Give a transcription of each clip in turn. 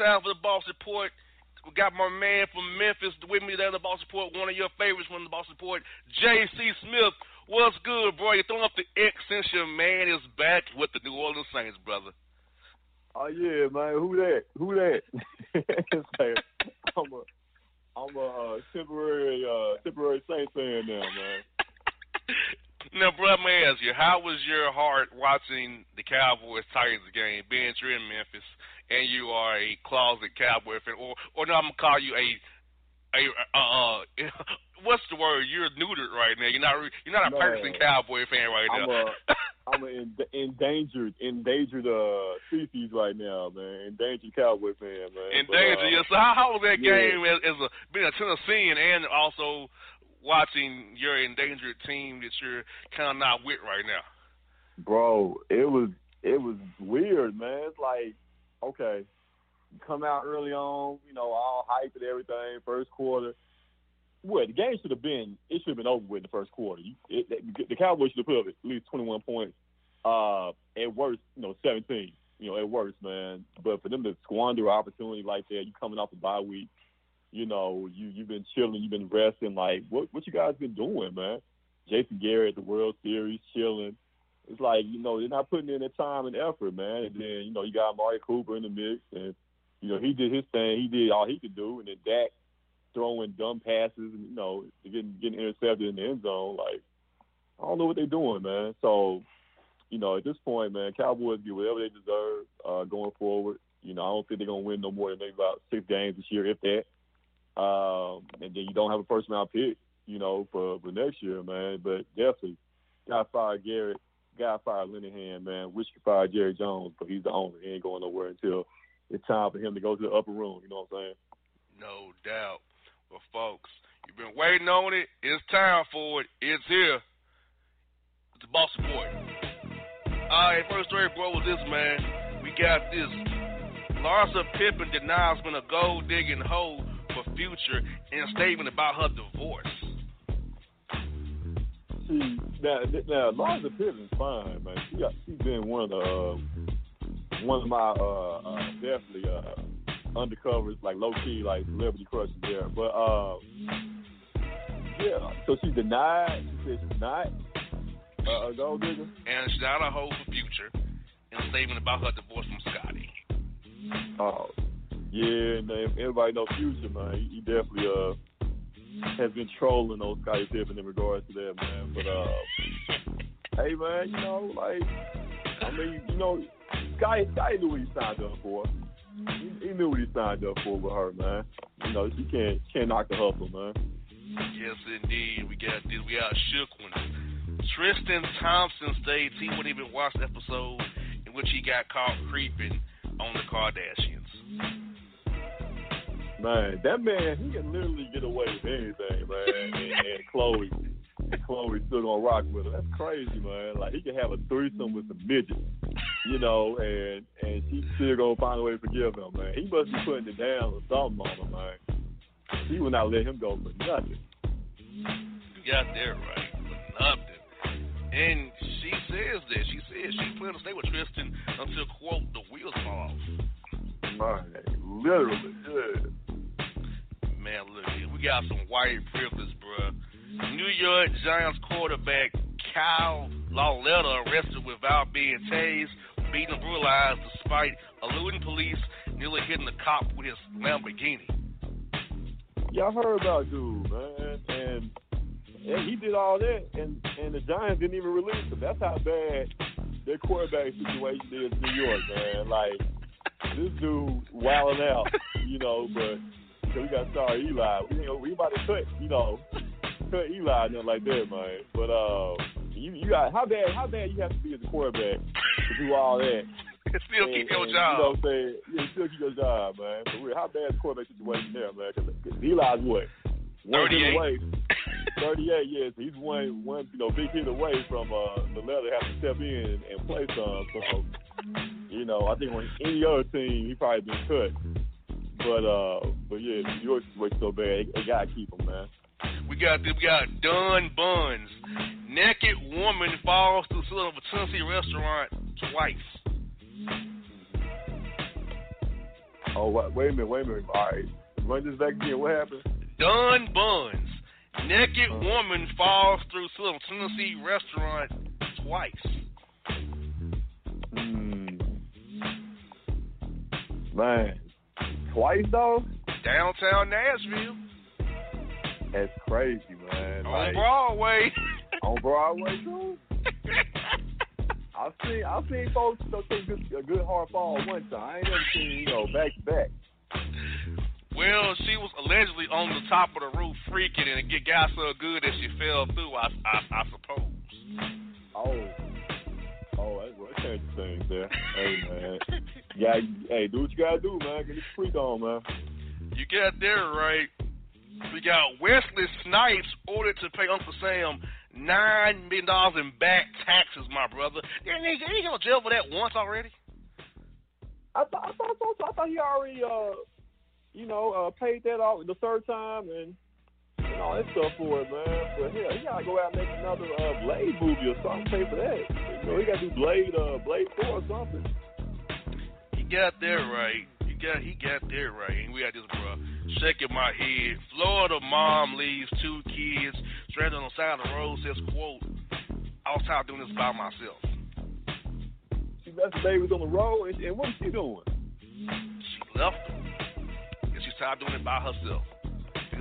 Time for the Boss Report. We got my man from Memphis with me there in the Boss Report, one of your favorites from the Boss Report, J.C. Smith. What's good, bro? You throwing up the X since your man is back with the New Orleans Saints, brother. Oh yeah, man. Who that? Who that? like, I'm a, I'm a uh, temporary, uh, temporary Saints fan now, man. now, bro, let me ask you, how was your heart watching the Cowboys Titans game, being you're in Memphis? And you are a closet cowboy fan, or or no, I'm gonna call you a a uh, what's the word? You're neutered right now. You're not you're not a no, person cowboy fan right now. I'm now. A, I'm an endangered endangered uh species right now, man. Endangered cowboy fan, man. Endangered. But, uh, yeah. So how, how was that yeah. game as, as a being a Tennessean and also watching your endangered team that you're kind of not with right now? Bro, it was it was weird, man. It's like okay, come out early on, you know, all hype and everything, first quarter. Well, the game should have been it should have been over with in the first quarter. It, it, the Cowboys should have put up at least 21 points. Uh, at worst, you know, 17. You know, at worst, man. But for them to squander an opportunity like that, you coming off a bye week, you know, you you've been chilling, you've been resting. Like, what what you guys been doing, man? Jason Garrett, the World Series, chilling it's like you know they're not putting in the time and effort, man. And then you know you got Amari Cooper in the mix, and you know he did his thing. He did all he could do, and then Dak, throwing dumb passes and you know getting getting intercepted in the end zone. Like I don't know what they're doing, man. So you know at this point, man, Cowboys get whatever they deserve uh, going forward. You know I don't think they're gonna win no more than maybe about six games this year, if that. Um, and then you don't have a first round pick, you know, for for next year, man. But definitely, got to fire Garrett, got fire Linehan, man. Wish you fired Jerry Jones, but he's the owner. He ain't going nowhere until it's time for him to go to the upper room. You know what I'm saying? No doubt. Well, folks, you've been waiting on it. It's time for it. It's here. It's the boss report. All right, first story, bro, was this, man. We got this. Larsa Pippen denies being a gold digging hoe for Future in a statement about her divorce. See, now, now Larsa Pippen's fine, man. She got, she's been one of the uh, one of my uh, uh, definitely uh, undercovers, like low key, like celebrity crushes there. But uh, yeah, so she denied. She said she's not uh, a gold digger, and she's not a hoe for Future in a statement about her divorce from Scotty. Oh, yeah, and everybody knows Future, man. He, he definitely uh has been trolling those Pippen in regards to that, man. But uh, hey, man, you know, like I mean, you know, Scottie, Scottie knew what he signed up for. He, he knew what he signed up for with her, man. You know, she can't can't knock the hustle, man. Yes, indeed. We got this. We got shook one. Tristan Thompson states he wouldn't even watch the episode in which he got caught creeping on the Kardashians. Man, that man, he can literally get away with anything, man. and, and Khloe, Khloe still gonna rock with her. That's crazy, man. Like he can have a threesome with some midgets, you know, and and she's still gonna find a way to forgive him, man. He must be putting it down or something on him, man. He will not let him go for nothing. You got that right, for nothing. And she says that she says she plans to stay with Tristan until quote the wheels fall off. Man, literally, yeah look, we got some white privilege, bro. New York Giants quarterback Kyle Lauletta arrested without being tased, beaten and brutalized despite eluding police, nearly hitting the cop with his Lamborghini. Y'all heard about dude, man, and and he did all that, and and the Giants didn't even release him. That's how bad their quarterback situation is in New York, man. Like this dude wilding out, you know, but so we got sorry Eli. We, you know, we about to cut, you know, cut Eli nothing like that, man. But uh, you you got how bad how bad you have to be as a quarterback to do all that. still and, keep your and, job. You know what I'm saying? Yeah, still keep your job, man. For real, how bad is the quarterback situation there, man? Because Eli's what? One 38. away. 38, yes. He's one, one, you know, big hit away from uh, Lauletta having to step in and play some. So, you know, I think on any other team, he probably been cut. But uh, but yeah, New York situation so bad, they, gotta keep them, man. We got we got Don Buns. Naked woman falls through ceiling of a Tennessee restaurant twice. Oh, wait, wait a minute, wait a minute. All right, run this back again. What happened? Don Buns. Naked uh-huh. woman falls through ceiling of Tennessee restaurant twice. Hmm. Man, Twice though? Downtown Nashville. That's crazy, man. On like, Broadway. on Broadway too. I've seen I've seen folks know, take good, a good hard fall one time. I ain't never seen you know back to back. Well, she was allegedly on the top of the roof freaking, and it got so good that she fell through. I, I, I suppose. Oh, that's what changes things there. hey man, yeah, hey, do what you gotta do, man. Get this freak on, man. You got there right. We got Wesley Snipes ordered to pay Uncle Sam nine million dollars in back taxes, my brother. Didn't he, didn't he go to jail for that once already? I thought I thought so. I thought he already uh you know, uh paid that off the third time and and all that stuff for it, man. But hell, he gotta go out and make another uh Blade movie or something, pay for that. You know, he gotta do Blade uh Blade Four or something. He got there right. He got he got there right. And we got this bro shaking my head. Florida mom leaves two kids stranded on the side of the road. Says quote, I was tired of doing this by myself. She left the babies on the road, and, and what is she doing? She left them. And she's tired of doing it by herself.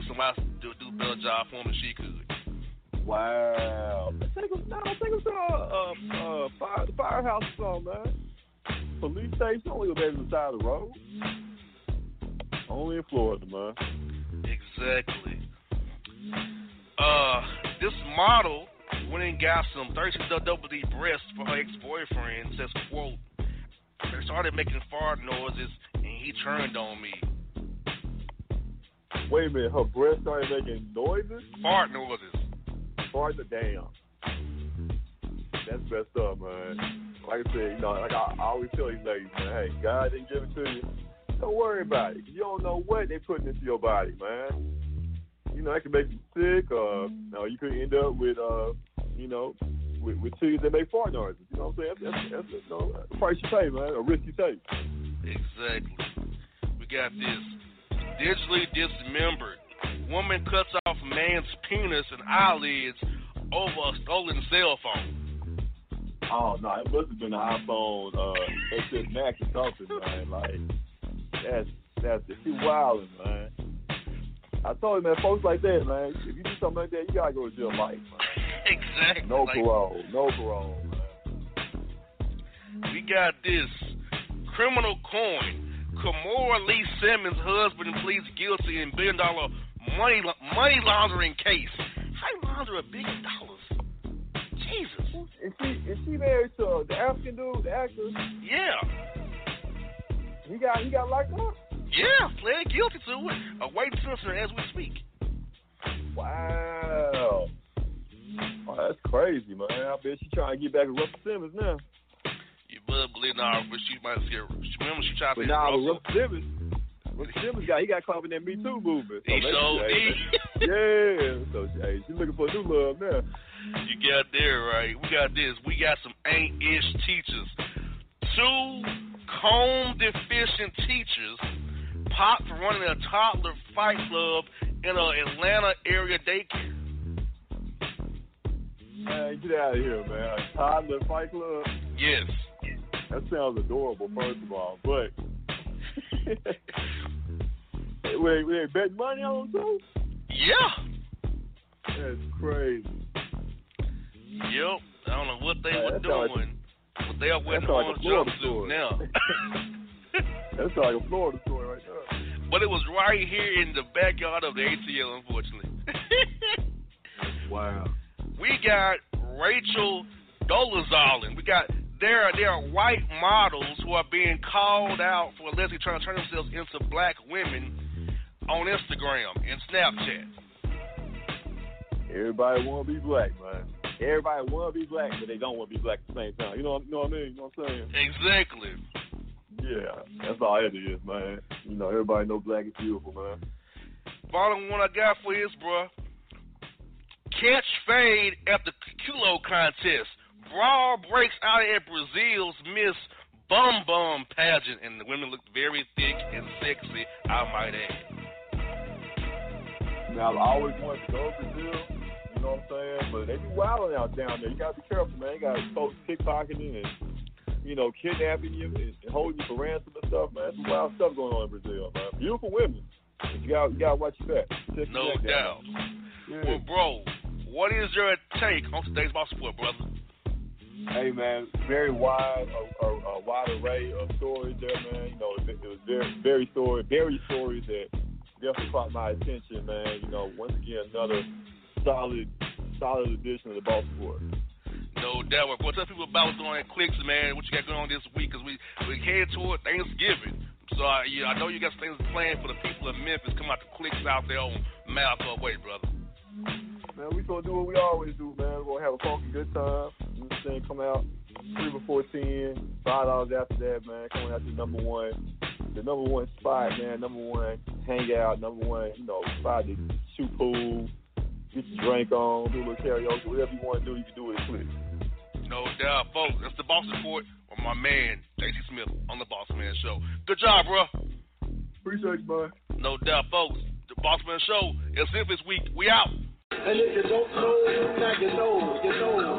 Somebody do do a better job for him than she could. Wow. Take us now. Take us to uh, uh, fire, the firehouse something, man. Police station only on the side of the road. Only in Florida, man. Exactly. Uh, this model went and got some 36 double D breasts for her ex-boyfriend. Says, quote, They started making fart noises and he turned on me. Wait a minute, her breast started making noises? Fart noises. Fart the damn. That's messed up, man. Like I said, you know, like I, I always tell these ladies, man, hey, God didn't give it to you. Don't worry about it. You don't know what they're putting into your body, man. You know, that can make you sick, or you, know, you could end up with, uh, you know, with, with that make fart noises. You know what I'm saying? That's, that's, that's you know, a price you pay, man. A risk you take. Exactly. We got this. Digitally dismembered. Woman cuts off man's penis and eyelids over a stolen cell phone. Oh no, it must have been an iPhone uh XS Max or something, man. Like that's that's too wild, man. I told you, man, folks like that, man. If you do something like that, you gotta go to jail life, man. Exactly. No like, parole, no parole, man. We got this criminal coin. Kimora Lee Simmons' husband pleads guilty in billion dollar money money laundering case. How you launder a billion dollars? Jesus. Is she is she married to the African dude, the actor? Yeah. He got he got locked up. Yeah, pled guilty to it. Awaiting censor as we speak. Wow. Oh, that's crazy, man. I bet she's trying to get back with Russell Simmons now. You better believe now, but she might see her. Remember, she tried to. But Russell Simmons, Russell Simmons got he got caught in that Me Too movement. So he did. Yeah. So hey, she's looking for a new love now. You got there right. We got this. We got some ain't ish teachers. Two comb deficient teachers popped for running a toddler fight club in an Atlanta area daycare. Man, get out of here, man. A toddler fight club? Yes. That sounds adorable, first of all. But wait, wait, bet money on them Yeah. That's crazy. Yep. I don't know what they Man, were doing. Like, but they are wearing like orange jumpsuit now. that's like a Florida story right there. But it was right here in the backyard of the ATL, unfortunately. wow. We got Rachel Dolezal. We got there. are There are white models who are being called out for allegedly trying to turn themselves into black women on Instagram and Snapchat. Everybody want to be black, man. Everybody want to be black, but they don't want to be black at the same time. You know, you know what I mean? You know what I'm saying? Exactly. Yeah, that's all it is, man. You know, everybody know black is beautiful, man. Bottom one I got for you is, bro. Catch fade at the kilo contest. Brawl breaks out at Brazil's Miss Bum Bum pageant, and the women look very thick and sexy, I might add. Now, I've always wanted to go to Brazil, you know what I'm saying? But they be wilding out down there. You got to be careful, man. You got folks pickpocketing and you know, kidnapping you and holding you for ransom and stuff, man. Some wild stuff going on in Brazil, man. Beautiful women. But you got you got to watch your back. Check no your doubt. Yeah. Well, bro, what is your take on today's Boss Report, brother? Hey man, very wide, a, a, a wide array of stories there, man. You know, it, it was very, very story, very stories that definitely caught my attention, man. You know, once again, another solid, solid edition of the Boss Report. No doubt. Well, tell people about what's going on at Clicks, man. What you got going on this week? Because we we head toward Thanksgiving. So I, yeah, I know you got things planned for the people of Memphis. Come out to Clicks out there on Malco Way, brother. Man, we gonna do what we always do, man. We're gonna have a funky good time. You know what I'm saying? Come out three before ten, five dollars after that, man. Coming out to number one, the number one spot, man. Number one hangout, number one, you know, spot to shoot pool, get your drink on, do a little karaoke, whatever you want to do, you can do it at Clicks. No doubt, folks. That's the Boss Report with my man, J.C. Smith, on the Boss Man Show. Good job, bro. Appreciate you, man. No doubt, folks. The Boss Man Show is in this week. We out. And if you don't know, now you know, you know.